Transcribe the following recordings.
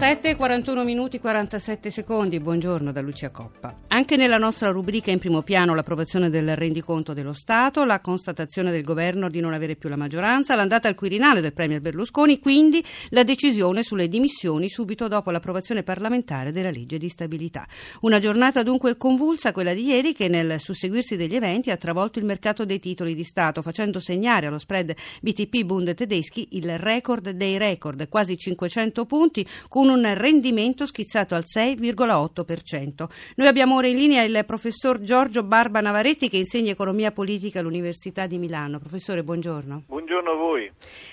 7.41 minuti 47 secondi, buongiorno da Lucia Coppa. Anche nella nostra rubrica in primo piano l'approvazione del rendiconto dello Stato, la constatazione del governo di non avere più la maggioranza, l'andata al Quirinale del Premier Berlusconi, quindi la decisione sulle dimissioni subito dopo l'approvazione parlamentare della legge di stabilità. Una giornata dunque convulsa quella di ieri che nel susseguirsi degli eventi ha travolto il mercato dei titoli di Stato facendo segnare allo spread BTP Bund tedeschi il record dei record, quasi 500 punti con un rendimento schizzato al 6,8%. Noi abbiamo ora in linea il professor Giorgio Barba Navaretti che insegna economia politica all'Università di Milano. Professore, buongiorno. Buongiorno a voi.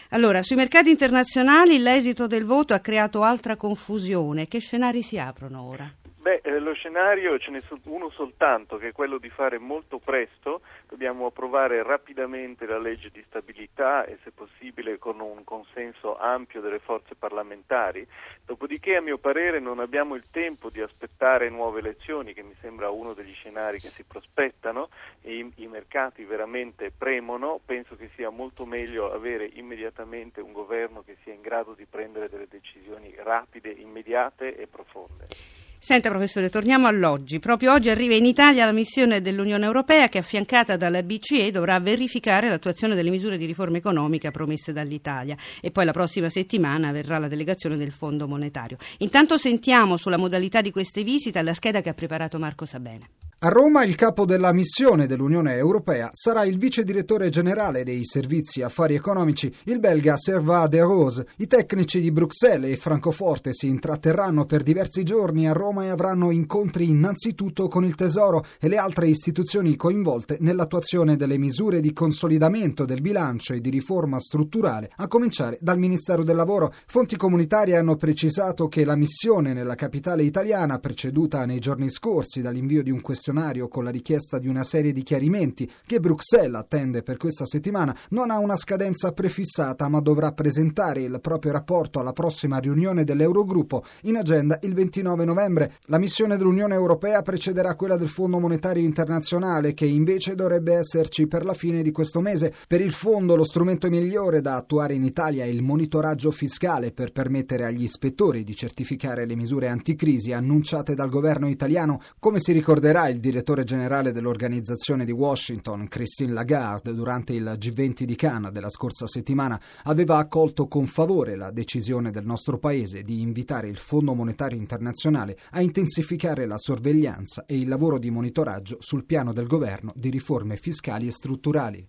Allora, sui mercati internazionali l'esito del voto ha creato altra confusione. Che scenari si aprono ora? Beh, eh, lo scenario ce n'è uno soltanto, che è quello di fare molto presto, dobbiamo approvare rapidamente la legge di stabilità e se possibile con un consenso ampio delle forze parlamentari, dopodiché a mio parere non abbiamo il tempo di aspettare nuove elezioni, che mi sembra uno degli scenari che si prospettano. I, i mercati veramente premono, penso che sia molto meglio avere immediatamente un governo che sia in grado di prendere delle decisioni rapide, immediate e profonde. Senta professore, torniamo all'oggi. Proprio oggi arriva in Italia la missione dell'Unione Europea che affiancata dalla BCE dovrà verificare l'attuazione delle misure di riforma economica promesse dall'Italia e poi la prossima settimana verrà la delegazione del Fondo Monetario. Intanto sentiamo sulla modalità di queste visite la scheda che ha preparato Marco Sabene. A Roma il capo della missione dell'Unione Europea sarà il vice direttore generale dei servizi affari economici, il belga Serva de Rose. I tecnici di Bruxelles e Francoforte si intratterranno per diversi giorni a Roma e avranno incontri innanzitutto con il Tesoro e le altre istituzioni coinvolte nell'attuazione delle misure di consolidamento del bilancio e di riforma strutturale, a cominciare dal Ministero del Lavoro. Fonti comunitarie hanno precisato che la missione nella capitale italiana, preceduta nei giorni scorsi dall'invio di un questionario questionario con la richiesta di una serie di chiarimenti che Bruxelles attende per questa settimana non ha una scadenza prefissata ma dovrà presentare il proprio rapporto alla prossima riunione dell'Eurogruppo in agenda il 29 novembre. La missione dell'Unione Europea precederà quella del Fondo Monetario Internazionale che invece dovrebbe esserci per la fine di questo mese. Per il fondo lo strumento migliore da attuare in Italia è il monitoraggio fiscale per permettere agli ispettori di certificare le misure anticrisi annunciate dal governo italiano. Come si ricorderà il il direttore generale dell'organizzazione di Washington, Christine Lagarde, durante il G20 di Cannes della scorsa settimana, aveva accolto con favore la decisione del nostro Paese di invitare il Fondo Monetario Internazionale a intensificare la sorveglianza e il lavoro di monitoraggio sul piano del governo di riforme fiscali e strutturali.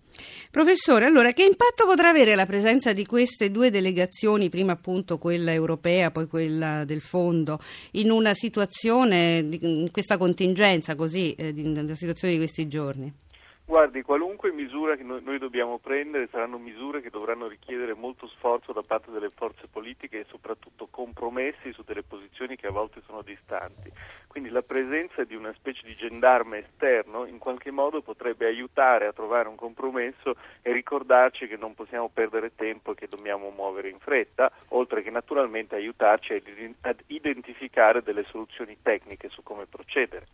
Professore, allora che impatto potrà avere la presenza di queste due delegazioni, prima appunto quella europea, poi quella del Fondo, in una situazione, in questa contingenza così così eh, situazione di questi giorni? Guardi, qualunque misura che noi, dobbiamo prendere saranno misure che dovranno richiedere molto sforzo da parte delle forze politiche e soprattutto compromessi su delle posizioni che a volte sono distanti. Quindi la presenza di una specie di gendarme esterno in qualche modo potrebbe aiutare a trovare un compromesso e ricordarci che non possiamo perdere tempo e che dobbiamo muovere in fretta, oltre che naturalmente aiutarci ad identificare delle soluzioni tecniche su come procedere.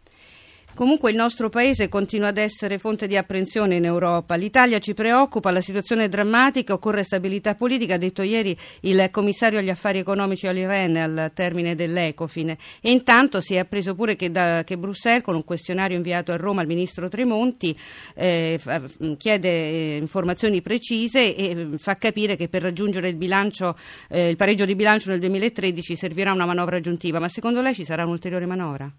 Comunque il nostro paese continua ad essere fonte di apprensione in Europa. L'Italia ci preoccupa, la situazione è drammatica, occorre stabilità politica, ha detto ieri il commissario agli affari economici all'Iren al termine dell'Ecofin. E intanto si è appreso pure che, da, che Bruxelles, con un questionario inviato a Roma al ministro Tremonti, eh, chiede eh, informazioni precise e fa capire che per raggiungere il, bilancio, eh, il pareggio di bilancio nel 2013 servirà una manovra aggiuntiva. Ma secondo lei ci sarà un'ulteriore manovra?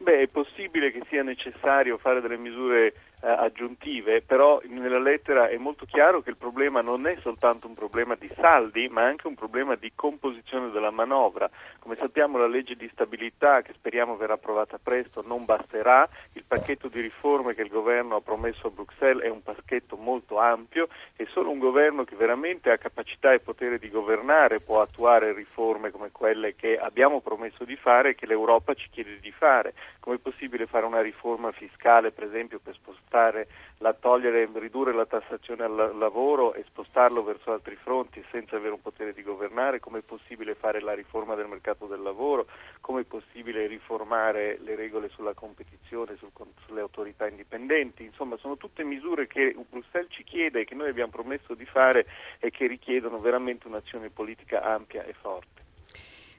Beh, è possibile che sia necessario fare delle misure eh, aggiuntive, però nella lettera è molto chiaro che il problema non è soltanto un problema di saldi, ma anche un problema di composizione della manovra. Come sappiamo la legge di stabilità, che speriamo verrà approvata presto, non basterà, il pacchetto di riforme che il governo ha promesso a Bruxelles è un pacchetto molto ampio e solo un governo che veramente ha capacità e potere di governare può attuare riforme come quelle che abbiamo promesso di fare e che l'Europa ci chiede di fare. Come è possibile fare una riforma fiscale, per esempio, per spostare spostare la togliere, ridurre la tassazione al lavoro e spostarlo verso altri fronti senza avere un potere di governare, come è possibile fare la riforma del mercato del lavoro, come è possibile riformare le regole sulla competizione, sul, sulle autorità indipendenti, insomma sono tutte misure che Bruxelles ci chiede e che noi abbiamo promesso di fare e che richiedono veramente un'azione politica ampia e forte.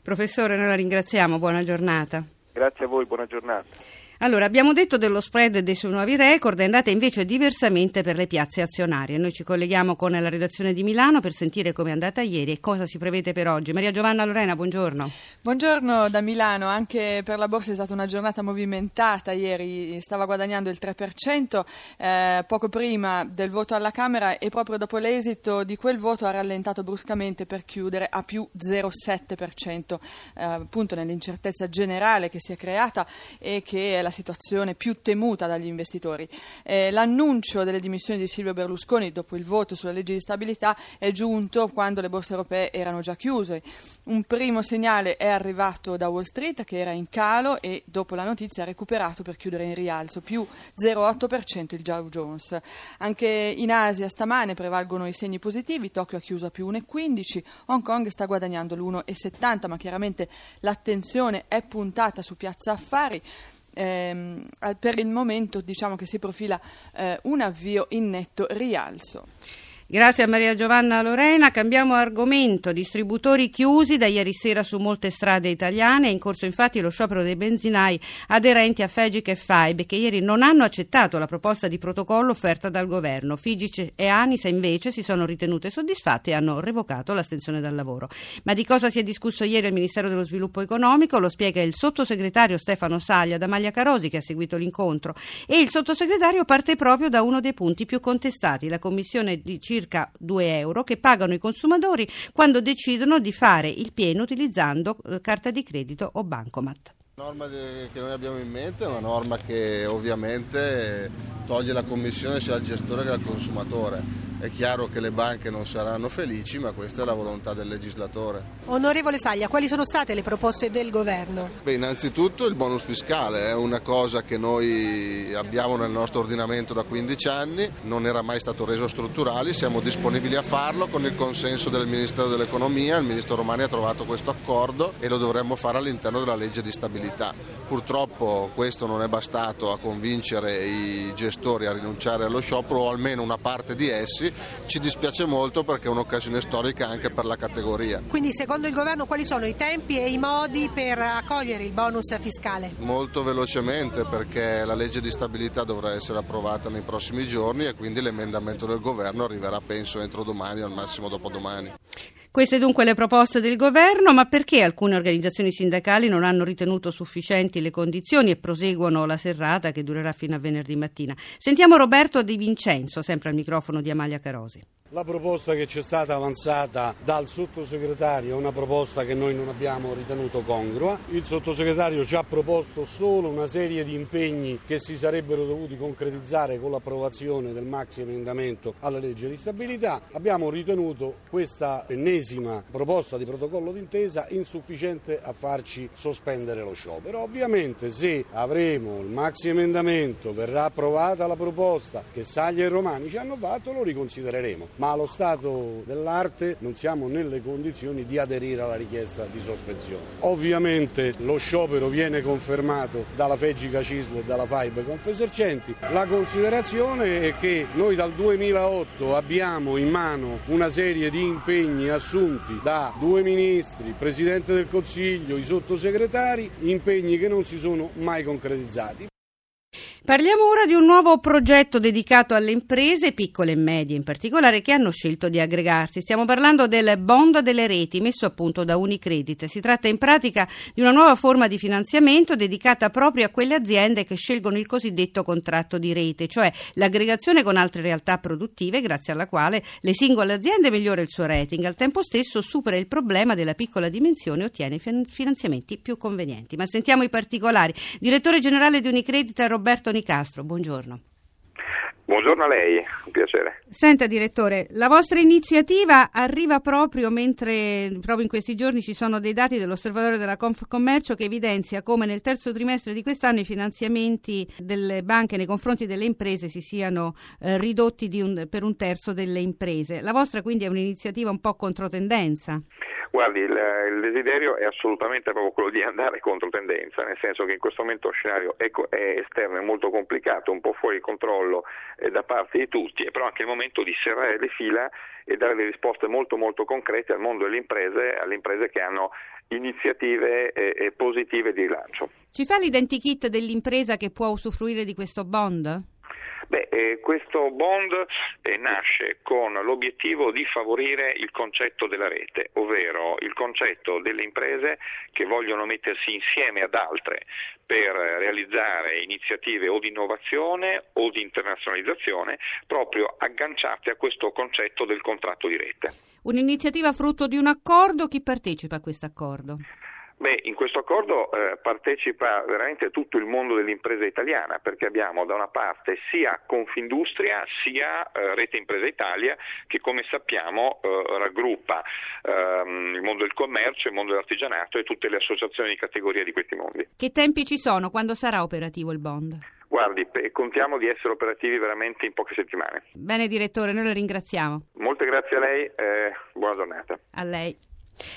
Professore, noi la ringraziamo, buona giornata. Grazie a voi, buona giornata. Allora, abbiamo detto dello spread dei suoi nuovi record, è andata invece diversamente per le piazze azionarie. Noi ci colleghiamo con la redazione di Milano per sentire come è andata ieri e cosa si prevede per oggi. Maria Giovanna Lorena, buongiorno. Buongiorno da Milano, anche per la borsa è stata una giornata movimentata, ieri stava guadagnando il 3%, eh, poco prima del voto alla Camera e proprio dopo l'esito di quel voto ha rallentato bruscamente per chiudere a più 0,7%, eh, appunto nell'incertezza generale che si è creata e che è la la situazione più temuta dagli investitori. Eh, l'annuncio delle dimissioni di Silvio Berlusconi dopo il voto sulla legge di stabilità è giunto quando le borse europee erano già chiuse. Un primo segnale è arrivato da Wall Street che era in calo e dopo la notizia ha recuperato per chiudere in rialzo, più 0,8% il Dow Jones. Anche in Asia stamane prevalgono i segni positivi, Tokyo ha chiuso a più 1,15, Hong Kong sta guadagnando l'1,70, ma chiaramente l'attenzione è puntata su Piazza Affari ehm, per il momento diciamo che si profila eh, un avvio in netto rialzo. Grazie a Maria Giovanna Lorena. Cambiamo argomento. Distributori chiusi da ieri sera su molte strade italiane. È in corso infatti lo sciopero dei benzinai aderenti a Fegic e Faib che ieri non hanno accettato la proposta di protocollo offerta dal governo. Figic e Anisa invece si sono ritenute soddisfatte e hanno revocato l'astensione dal lavoro. Ma di cosa si è discusso ieri al Ministero dello Sviluppo Economico? Lo spiega il sottosegretario Stefano Saglia da Maglia Carosi che ha seguito l'incontro. E il sottosegretario parte proprio da uno dei punti più contestati, la commissione di circa circa 2 euro che pagano i consumatori quando decidono di fare il pieno utilizzando eh, carta di credito o bancomat. La norma che noi abbiamo in mente è una norma che ovviamente toglie la commissione sia al gestore che al consumatore è chiaro che le banche non saranno felici, ma questa è la volontà del legislatore. Onorevole Saglia, quali sono state le proposte del governo? Beh, innanzitutto il bonus fiscale è una cosa che noi abbiamo nel nostro ordinamento da 15 anni, non era mai stato reso strutturale, siamo disponibili a farlo con il consenso del Ministero dell'Economia, il Ministro Romani ha trovato questo accordo e lo dovremmo fare all'interno della legge di stabilità. Purtroppo questo non è bastato a convincere i gestori a rinunciare allo sciopero o almeno una parte di essi ci dispiace molto perché è un'occasione storica anche per la categoria. Quindi secondo il governo quali sono i tempi e i modi per accogliere il bonus fiscale? Molto velocemente perché la legge di stabilità dovrà essere approvata nei prossimi giorni e quindi l'emendamento del governo arriverà penso entro domani o al massimo dopodomani. Queste dunque le proposte del governo, ma perché alcune organizzazioni sindacali non hanno ritenuto sufficienti le condizioni e proseguono la serrata che durerà fino a venerdì mattina? Sentiamo Roberto Di Vincenzo, sempre al microfono di Amalia Carosi. La proposta che ci è stata avanzata dal sottosegretario è una proposta che noi non abbiamo ritenuto congrua. Il sottosegretario ci ha proposto solo una serie di impegni che si sarebbero dovuti concretizzare con l'approvazione del maxi emendamento alla legge di stabilità. Abbiamo ritenuto questa ennesima proposta di protocollo d'intesa insufficiente a farci sospendere lo sciopero. Ovviamente se avremo il maxi emendamento, verrà approvata la proposta che Saglia e Romani ci hanno fatto, lo riconsidereremo ma allo stato dell'arte non siamo nelle condizioni di aderire alla richiesta di sospensione. Ovviamente lo sciopero viene confermato dalla Feggica Cisl e dalla FAIB Confesercenti. La considerazione è che noi dal 2008 abbiamo in mano una serie di impegni assunti da due ministri, il Presidente del Consiglio, i sottosegretari, impegni che non si sono mai concretizzati. Parliamo ora di un nuovo progetto dedicato alle imprese, piccole e medie in particolare, che hanno scelto di aggregarsi. Stiamo parlando del bond delle reti messo a punto da Unicredit. Si tratta in pratica di una nuova forma di finanziamento dedicata proprio a quelle aziende che scelgono il cosiddetto contratto di rete, cioè l'aggregazione con altre realtà produttive grazie alla quale le singole aziende migliora il suo rating, al tempo stesso supera il problema della piccola dimensione e ottiene finanziamenti più convenienti. Ma sentiamo i particolari. Direttore generale di Unicredit Roberto Nicastro, buongiorno. Buongiorno a lei, un piacere. Senta direttore, la vostra iniziativa arriva proprio mentre proprio in questi giorni ci sono dei dati dell'Osservatorio della Confcommercio che evidenzia come nel terzo trimestre di quest'anno i finanziamenti delle banche nei confronti delle imprese si siano eh, ridotti un, per un terzo delle imprese. La vostra quindi è un'iniziativa un po' controtendenza. Guardi, il, il, desiderio è assolutamente proprio quello di andare contro tendenza, nel senso che in questo momento lo scenario è, è esterno, è molto complicato, un po' fuori controllo eh, da parte di tutti, però anche il momento di serrare le fila e dare delle risposte molto molto concrete al mondo delle imprese, alle imprese che hanno iniziative eh, positive di rilancio. Ci fa l'identikit dell'impresa che può usufruire di questo bond? Beh, eh, questo bond eh, nasce con l'obiettivo di favorire il concetto della rete, ovvero il concetto delle imprese che vogliono mettersi insieme ad altre per realizzare iniziative o di innovazione o di internazionalizzazione proprio agganciate a questo concetto del contratto di rete. Un'iniziativa frutto di un accordo, chi partecipa a questo accordo? Beh, in questo accordo eh, partecipa veramente tutto il mondo dell'impresa italiana perché abbiamo da una parte sia Confindustria sia eh, Rete Impresa Italia che come sappiamo eh, raggruppa ehm, il mondo del commercio, il mondo dell'artigianato e tutte le associazioni di categoria di questi mondi. Che tempi ci sono? Quando sarà operativo il bond? Guardi, contiamo di essere operativi veramente in poche settimane. Bene direttore, noi la ringraziamo. Molte grazie a lei, e buona giornata. A lei.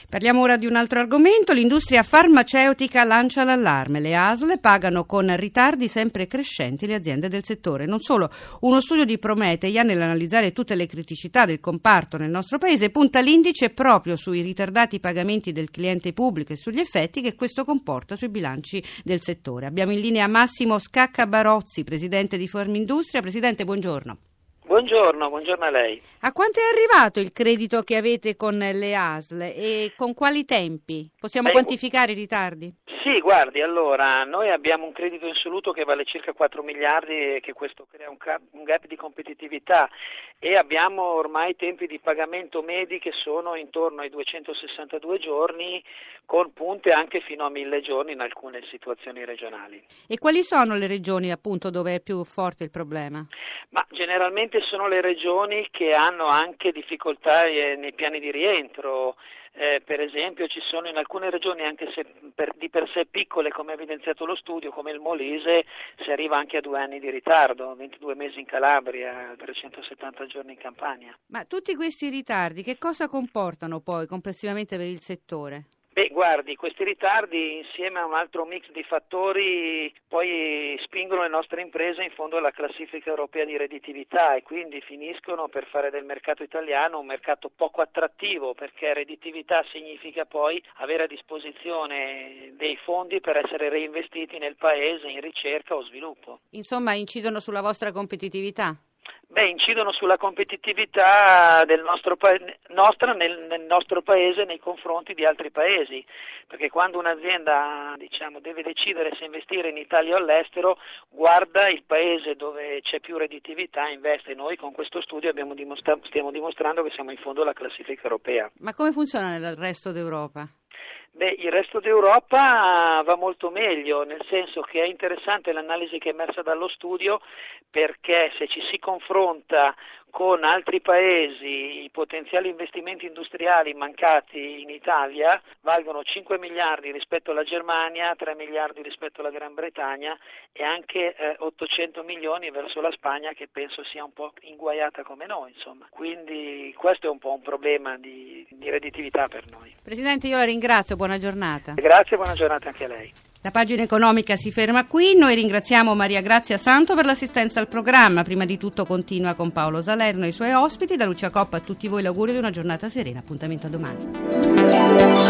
Parliamo ora di un altro argomento. L'industria farmaceutica lancia l'allarme. Le ASL pagano con ritardi sempre crescenti le aziende del settore. Non solo, uno studio di Prometeia nell'analizzare tutte le criticità del comparto nel nostro paese punta l'indice proprio sui ritardati pagamenti del cliente pubblico e sugli effetti che questo comporta sui bilanci del settore. Abbiamo in linea Massimo Scacca Barozzi, presidente di Formindustria. Presidente, buongiorno. Buongiorno, buongiorno a lei. A quanto è arrivato il credito che avete con le ASL e con quali tempi? Possiamo Beh, quantificare i ritardi? Sì, guardi, allora, noi abbiamo un credito insoluto che vale circa 4 miliardi e che questo crea un, cap, un gap di competitività e abbiamo ormai tempi di pagamento medi che sono intorno ai 262 giorni con punte anche fino a 1000 giorni in alcune situazioni regionali. E quali sono le regioni appunto dove è più forte il problema? Ma generalmente sono le regioni che hanno anche difficoltà eh, nei piani di rientro eh, per esempio ci sono in alcune regioni, anche se per, di per sé piccole, come ha evidenziato lo studio, come il Molise, si arriva anche a due anni di ritardo, 22 mesi in Calabria, 370 giorni in Campania. Ma tutti questi ritardi che cosa comportano poi complessivamente per il settore? Beh, guardi, questi ritardi insieme a un altro mix di fattori poi spingono le nostre imprese in fondo alla classifica europea di redditività e quindi finiscono per fare del mercato italiano un mercato poco attrattivo perché redditività significa poi avere a disposizione dei fondi per essere reinvestiti nel paese in ricerca o sviluppo. Insomma, incidono sulla vostra competitività? Beh, incidono sulla competitività nostro pa- nostra nel, nel, nostro paese nei confronti di altri paesi, perché quando un'azienda diciamo, deve decidere se investire in Italia o all'estero, guarda il paese dove c'è più redditività, investe. Noi con questo studio dimostra- stiamo dimostrando che siamo in fondo alla classifica europea. Ma come funziona nel resto d'Europa? Beh, il resto d'Europa va molto meglio, nel senso che è interessante l'analisi che è emersa dallo studio perché se ci si confronta con altri paesi i potenziali investimenti industriali mancati in Italia valgono 5 miliardi rispetto alla Germania, 3 miliardi rispetto alla Gran Bretagna e anche eh, 800 milioni verso la Spagna che penso sia un po' inguaiata come noi. Insomma. Quindi questo è un po' un problema di, di redditività per noi. Presidente, io la ringrazio, buona giornata. Grazie, buona giornata anche a lei. La pagina economica si ferma qui, noi ringraziamo Maria Grazia Santo per l'assistenza al programma. Prima di tutto continua con Paolo Salerno e i suoi ospiti. Da Lucia Coppa a tutti voi l'augurio di una giornata serena. Appuntamento a domani.